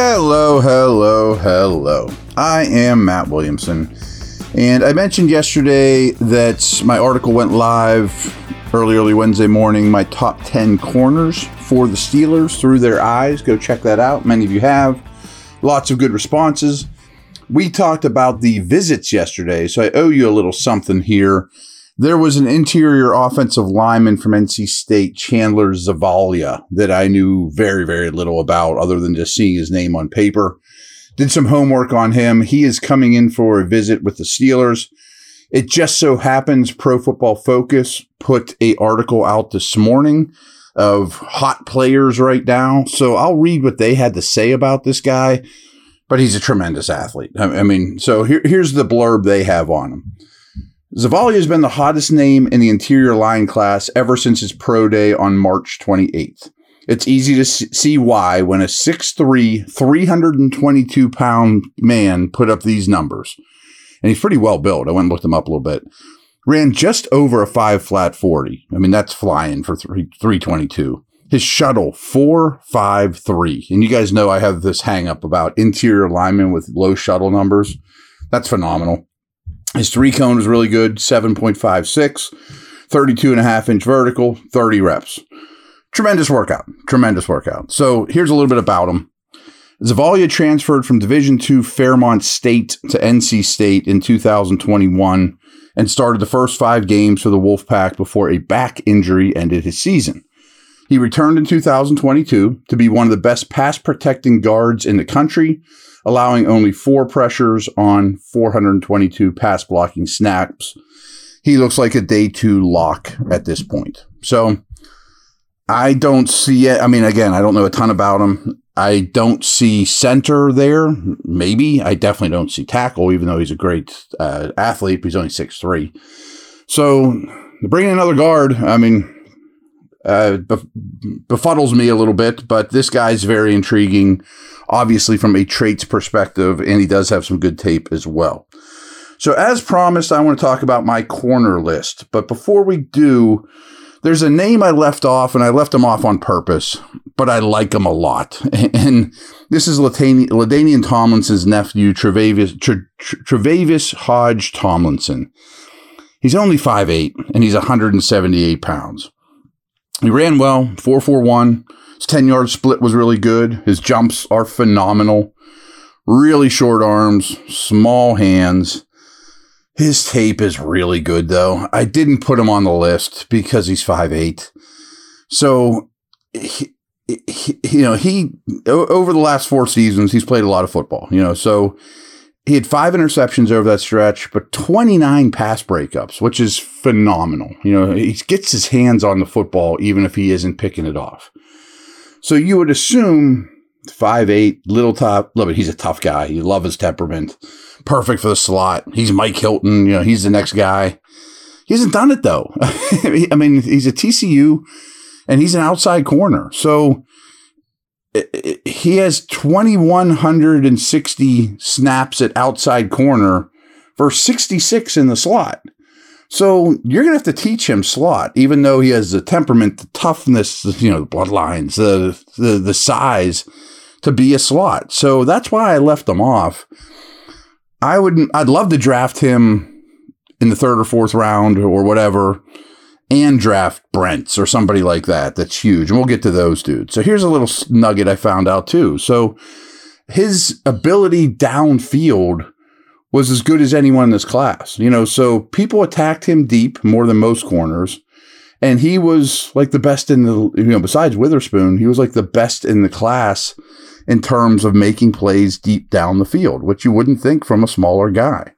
Hello, hello, hello. I am Matt Williamson. And I mentioned yesterday that my article went live early, early Wednesday morning. My top 10 corners for the Steelers through their eyes. Go check that out. Many of you have. Lots of good responses. We talked about the visits yesterday, so I owe you a little something here. There was an interior offensive lineman from NC State, Chandler Zavala, that I knew very, very little about other than just seeing his name on paper. Did some homework on him. He is coming in for a visit with the Steelers. It just so happens Pro Football Focus put a article out this morning of hot players right now. So I'll read what they had to say about this guy, but he's a tremendous athlete. I, mean, so here, here's the blurb they have on him. Zavala has been the hottest name in the interior line class ever since his pro day on March 28th. It's easy to see why when a 6'3, 322 pound man put up these numbers. And he's pretty well built. I went and looked him up a little bit. Ran just over a 5 flat 40. I mean, that's flying for 3, 322. His shuttle, 453. And you guys know I have this hang up about interior linemen with low shuttle numbers. That's phenomenal. His three cone was really good, 7.56, 32 and a half inch vertical, 30 reps. Tremendous workout. Tremendous workout. So here's a little bit about him. Zavala transferred from Division II Fairmont State to NC State in 2021 and started the first five games for the Wolfpack before a back injury ended his season. He returned in 2022 to be one of the best pass protecting guards in the country allowing only four pressures on 422 pass blocking snaps. He looks like a day two lock at this point. So I don't see it. I mean, again, I don't know a ton about him. I don't see center there. Maybe. I definitely don't see tackle, even though he's a great uh, athlete, he's only six three. So bringing another guard, I mean, uh, befuddles me a little bit, but this guy's very intriguing, obviously from a traits perspective, and he does have some good tape as well. So, as promised, I want to talk about my corner list. But before we do, there's a name I left off, and I left him off on purpose, but I like him a lot. And this is LaDainian Tomlinson's nephew, Tre'Davious, Tre'Davious Hodge Tomlinson. He's only 5'8, and he's 178 pounds. He ran well, 441. His 10 yard split was really good. His jumps are phenomenal. Really short arms, small hands. His tape is really good, though. I didn't put him on the list because he's 5'8. So, he, he, you know, he, over the last four seasons, he's played a lot of football, you know, so he had five interceptions over that stretch, but 29 pass breakups, which is phenomenal. You know, he gets his hands on the football even if he isn't picking it off. So you would assume five eight, little top. Look, he's a tough guy. You love his temperament. Perfect for the slot. He's Mike Hilton. You know, he's the next guy. He hasn't done it though. I mean, he's a TCU and he's an outside corner. So he has 2160 snaps at outside corner for 66 in the slot. So you're going to have to teach him slot, even though he has the temperament, the toughness, you know, the bloodlines, the, the, the size to be a slot. So that's why I left him off. I would, I'd love to draft him in the third or fourth round or whatever and draft Brents or somebody like that. That's huge. And we'll get to those dudes. So here's a little nugget I found out too. So his ability downfield was as good as anyone in this class. You know, so people attacked him deep more than most corners. And he was like the best in the, you know, besides Witherspoon, he was like the best in the class in terms of making plays deep down the field, which you wouldn't think from a smaller guy.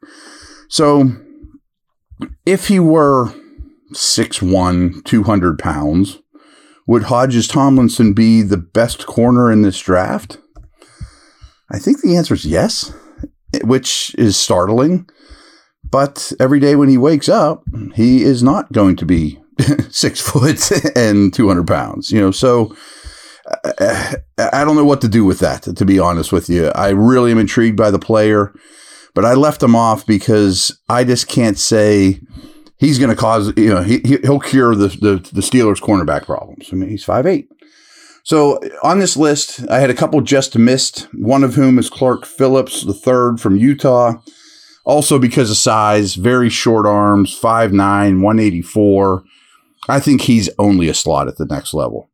So if he were 6'1, 200 pounds. Would Hodges Tomlinson be the best corner in this draft? I think the answer is yes, which is startling. But every day when he wakes up, he is not going to be six foot and 200 pounds, you know, so I don't know what to do with that, to be honest with you. I really am intrigued by the player, but I left him off because I just can't say he's going to cause you know he he'll cure the, the the Steelers cornerback problems. I mean he's five eight. So on this list, I had a couple just missed, one of whom is Clark Phillips, the third from Utah. Also because of size, very short arms, 5'9, 184. I think he's only a slot at the next level.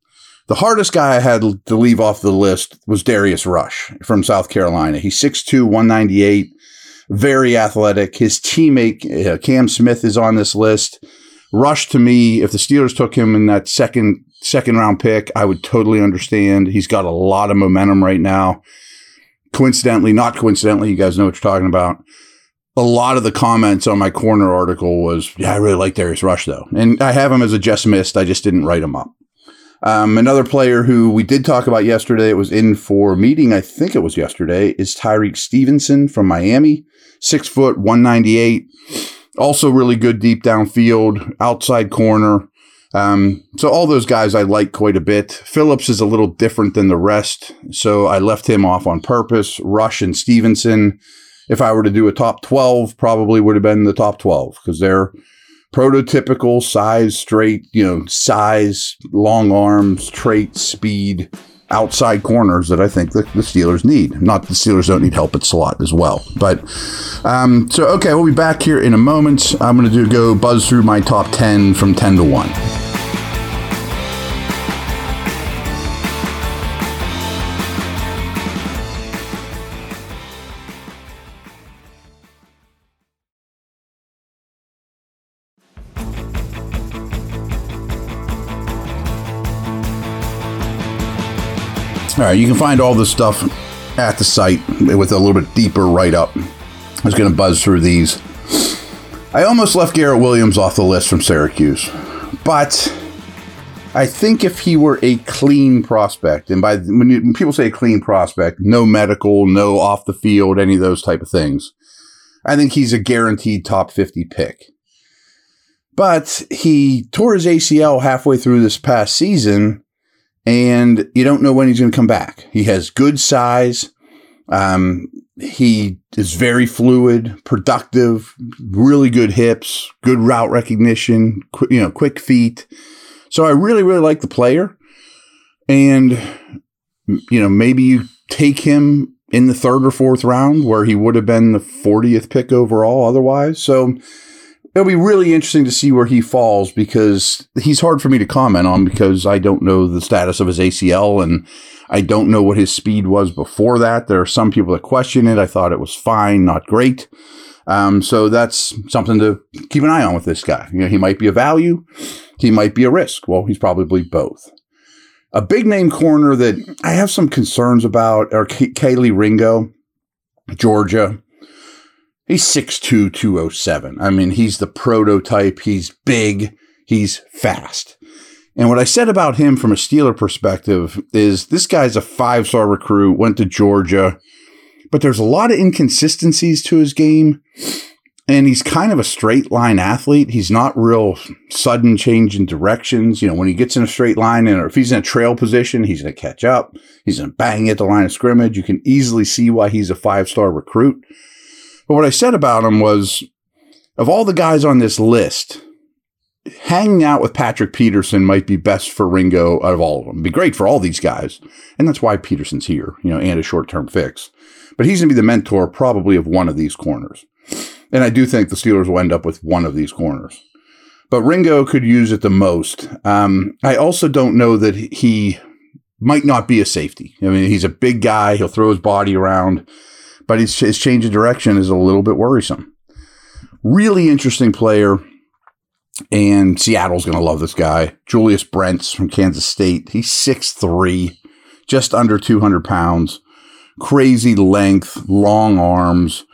The hardest guy I had to leave off the list was Darius Rush from South Carolina. He's 6'2, 198, very athletic. His teammate, uh, Cam Smith, is on this list. Rush to me, if the Steelers took him in that second second round pick, I would totally understand. He's got a lot of momentum right now. Coincidentally, not coincidentally, you guys know what you're talking about. A lot of the comments on my corner article was, yeah, I really like Darius Rush though. And I have him as a just missed. I just didn't write him up. Um, another player who we did talk about yesterday, it was in for meeting, I think it was yesterday, is Tyrique Stevenson from Miami. Six foot, 198. Also really good deep downfield, outside corner. Um, so all those guys I like quite a bit. Phillips is a little different than the rest, so I left him off on purpose. Rush and Stevenson, if I were to do a top 12, probably would have been the top 12 because they're prototypical size, straight, you know, size, long arms, trait, speed, outside corners that I think the, the Steelers need. Not the Steelers don't need help at slot as well. But um, so okay, we'll be back here in a moment. I'm going to do go buzz through my top ten from ten to one. All right, you can find all this stuff at the site with a little bit deeper write up. I was going to buzz through these. I almost left Garrett Williams off the list from Syracuse, but I think if he were a clean prospect, and by when, you, when people say clean prospect, no medical, no off the field, any of those type of things, I think he's a guaranteed top 50 pick. But he tore his ACL halfway through this past season and you don't know when he's going to come back. He has good size. Um, he is very fluid, productive, really good hips, good route recognition, qu- you know, quick feet. So I really, really like the player. And, you know, maybe you take him in the third or fourth round where he would have been the 40th pick overall otherwise. So it'll be really interesting to see where he falls because he's hard for me to comment on because I don't know the status of his ACL and I don't know what his speed was before that. There are some people that question it. I thought it was fine, not great. Um, so that's something to keep an eye on with this guy. You know, he might be a value, he might be a risk. Well, he's probably both. A big name corner that I have some concerns about are K- Kelee Ringo, Georgia. He's 6'2, 207. I mean, he's the prototype. He's big. He's fast. And what I said about him from a Steeler perspective is this guy's a five star recruit, went to Georgia, but there's a lot of inconsistencies to his game. And he's kind of a straight line athlete. He's not real sudden change in directions. You know, when he gets in a straight line and or if he's in a trail position, he's going to catch up. He's going to bang at the line of scrimmage. You can easily see why he's a five star recruit. But what I said about him was of all the guys on this list, hanging out with Patrick Peterson might be best for Ringo out of all of them. It'd be great for all these guys. And that's why Peterson's here, you know, and a short term fix. But he's going to be the mentor probably of one of these corners. And I do think the Steelers will end up with one of these corners. But Ringo could use it the most. Um, I also don't know that he might not be a safety. I mean, he's a big guy. He'll throw his body around but his, his change of direction is a little bit worrisome. Really interesting player, and Seattle's going to love this guy. Julius Brents from Kansas State. He's 6'3, just under 200 pounds. Crazy length, long arms,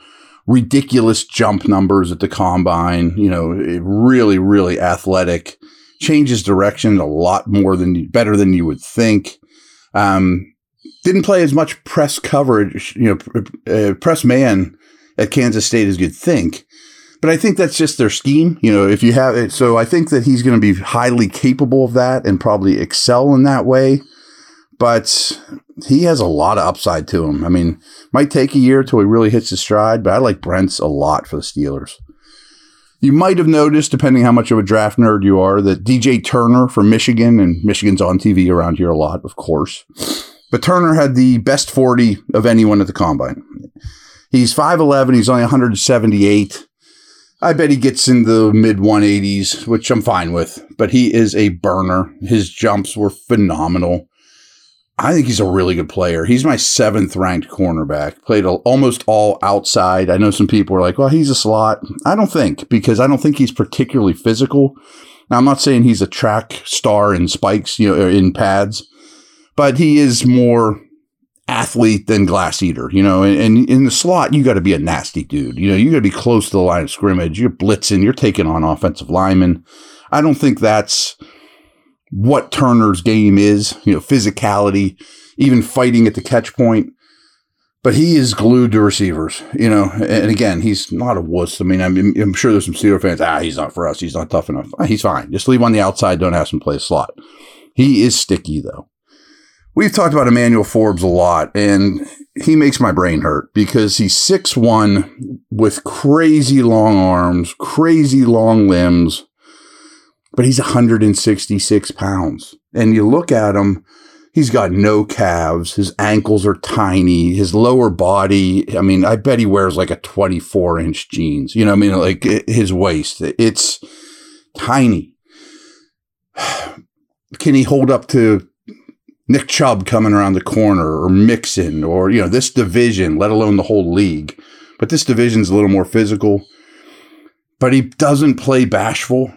ridiculous jump numbers at the combine. You know, really, really athletic. Changes direction a lot more than better than you would think. Um, didn't play as much press coverage, you know, uh, press man at Kansas State as you'd think. But I think that's just their scheme. You know, if you have it, so I think that he's going to be highly capable of that and probably excel in that way. But he has a lot of upside to him. I mean, might take a year till he really hits his stride, but I like Brents a lot for the Steelers. You might have noticed, depending how much of a draft nerd you are, that DJ Turner from Michigan, and Michigan's on TV around here a lot, of course. But Turner had the best 40 of anyone at the combine. He's 5'11, he's only 178. I bet he gets in the mid 180s, which I'm fine with, but he is a burner. His jumps were phenomenal. I think he's a really good player. He's my seventh ranked cornerback. Played almost all outside. I know some people are like, well, he's a slot. I don't think, because I don't think he's particularly physical. Now, I'm not saying he's a track star in spikes, you know, in pads, but he is more athlete than glass eater, you know, and, and in the slot, you got to be a nasty dude. You know, you got to be close to the line of scrimmage. You're blitzing, you're taking on offensive linemen. I don't think that's what Turner's game is, you know, physicality, even fighting at the catch point. But he is glued to receivers, you know. And again, he's not a wuss. I mean, I'm, I'm sure there's some Steeler fans. Ah, he's not for us. He's not tough enough. He's fine. Just leave on the outside. Don't ask him play slot. He is sticky though. We've talked about Emmanuel Forbes a lot, and he makes my brain hurt because he's six one with crazy long arms, crazy long limbs, but he's 166 pounds. And you look at him, he's got no calves. His ankles are tiny. His lower body, I mean, I bet he wears like a 24 inch jeans. You know I mean? Like his waist, it's tiny. Can he hold up to Nick Chubb coming around the corner or Mixon or, you know, this division, let alone the whole league? But this division's a little more physical. But he doesn't play bashful.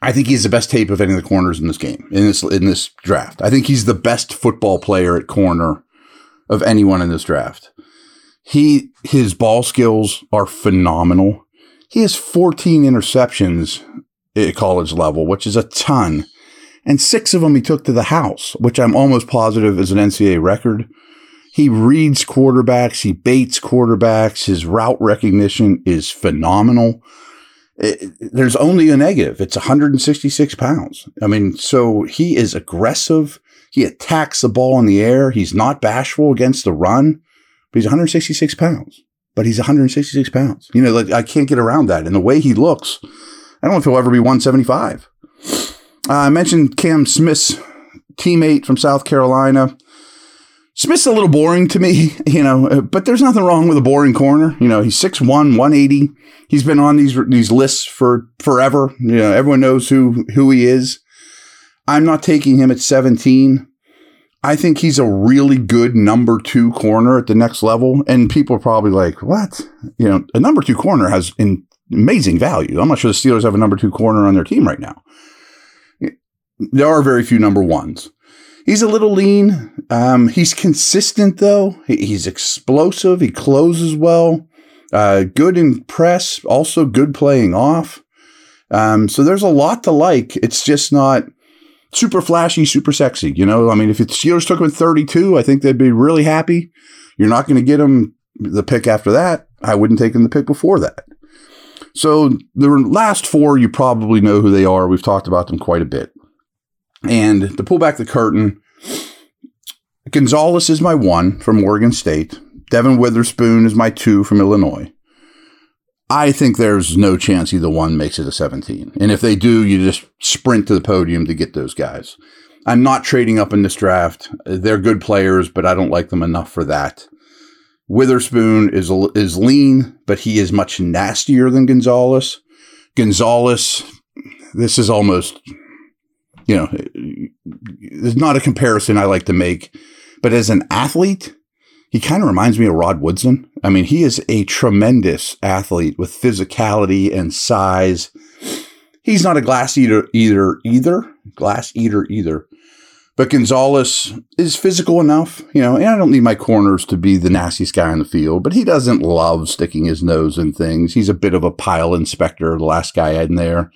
I think he's the best tape of any of the corners in this game, in this in this draft. I think he's the best football player at corner of anyone in this draft. He his ball skills are phenomenal. He has 14 interceptions at college level, which is a ton. And six of them he took to the house, which I'm almost positive is an NCAA record. He reads quarterbacks, he baits quarterbacks, his route recognition is phenomenal it, there's only a negative. It's 166 pounds. I mean, so he is aggressive. He attacks the ball in the air. He's not bashful against the run, but he's 166 pounds. But he's 166 pounds. You know, like I can't get around that. And the way he looks, I don't know if he'll ever be 175. Uh, I mentioned Cam Smith's teammate from South Carolina. Smith's a little boring to me, you know, uh, but there's nothing wrong with a boring corner. You know, he's 6'1, 180. He's been on these these lists for forever. You know, everyone knows who who he is. I'm not taking him at 17. I think he's a really good number two corner at the next level. And people are probably like, what? You know, a number two corner has in amazing value. I'm not sure the Steelers have a number two corner on their team right now. There are very few number ones. He's a little lean. Um, he's consistent though. He's explosive. He closes well. Uh, good in press. Also good playing off. Um, so there's a lot to like. It's just not super flashy, super sexy. You know, I mean, if the Steelers took him at 32, I think they'd be really happy. You're not going to get him the pick after that. I wouldn't take him the pick before that. So the last four, you probably know who they are. We've talked about them quite a bit. And to pull back the curtain, Gonzalez is my one from Oregon State. Devon Witherspoon is my two from Illinois. I think there's no chance either one makes it a 17. And if they do, you just sprint to the podium to get those guys. I'm not trading up in this draft. They're good players, but I don't like them enough for that. Witherspoon is is lean, but he is much nastier than Gonzalez. Gonzalez, this is almost you know, there's not a comparison I like to make, but as an athlete, he kind of reminds me of Rod Woodson. I mean, he is a tremendous athlete with physicality and size. He's not a glass eater either, either glass eater either. But Gonzalez is physical enough, you know, and I don't need my corners to be the nastiest guy in the field, but he doesn't love sticking his nose in things. He's a bit of a pile inspector, the last guy in there.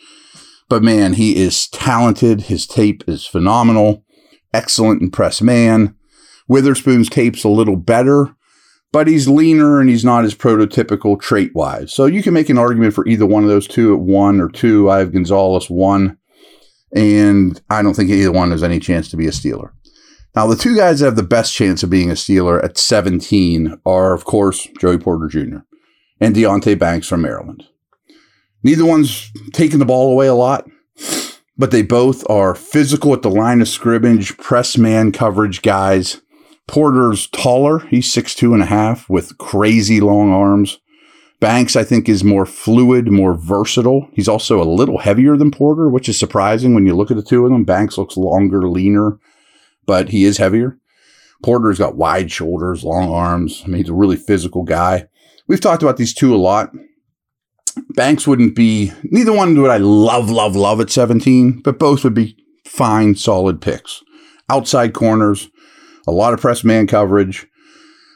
But man, he is talented. His tape is phenomenal. Excellent and press man. Witherspoon's tape's a little better, but he's leaner and he's not as prototypical trait wise. So you can make an argument for either one of those two at one or two. I have Gonzalez one, and I don't think either one has any chance to be a Steeler. Now, the two guys that have the best chance of being a Steeler at 17 are, of course, Joey Porter Jr. and Deonte Banks from Maryland. Neither one's taking the ball away a lot, but they both are physical at the line of scrimmage, press man coverage guys. Porter's taller. He's six two and a half with crazy long arms. Banks, I think, is more fluid, more versatile. He's also a little heavier than Porter, which is surprising when you look at the two of them. Banks looks longer, leaner, but he is heavier. Porter's got wide shoulders, long arms. I mean, he's a really physical guy. We've talked about these two a lot. Banks wouldn't be, neither one would I love, love, love at 17, but both would be fine, solid picks. Outside corners, a lot of press man coverage.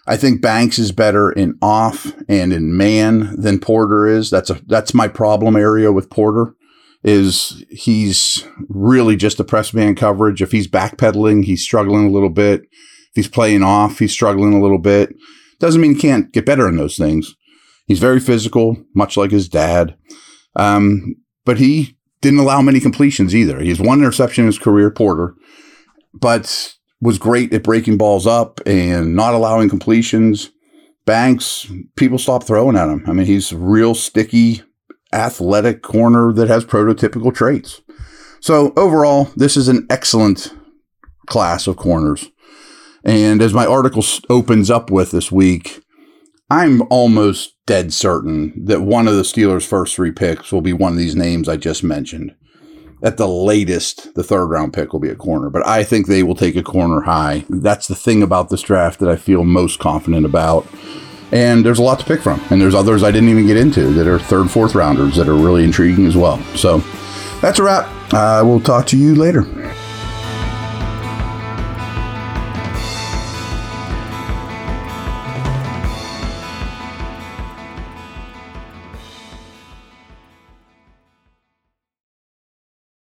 I think Banks is better in off and in man than Porter is. That's a that's my problem area with Porter is he's really just a press man coverage. If he's backpedaling, he's struggling a little bit. If he's playing off, he's struggling a little bit. Doesn't mean he can't get better in those things. He's very physical, much like his dad. Um, but he didn't allow many completions either. He has one interception in his career, Porter, but was great at breaking balls up and not allowing completions. Banks, people stop throwing at him. I mean, he's a real sticky, athletic corner that has prototypical traits. So overall, this is an excellent class of corners. And as my article opens up with this week, I'm almost dead certain that one of the Steelers' first three picks will be one of these names I just mentioned. At the latest, the third round pick will be a corner, but I think they will take a corner high. That's the thing about this draft that I feel most confident about. And there's a lot to pick from. And there's others I didn't even get into that are third, fourth rounders that are really intriguing as well. So that's a wrap. I will talk to you later.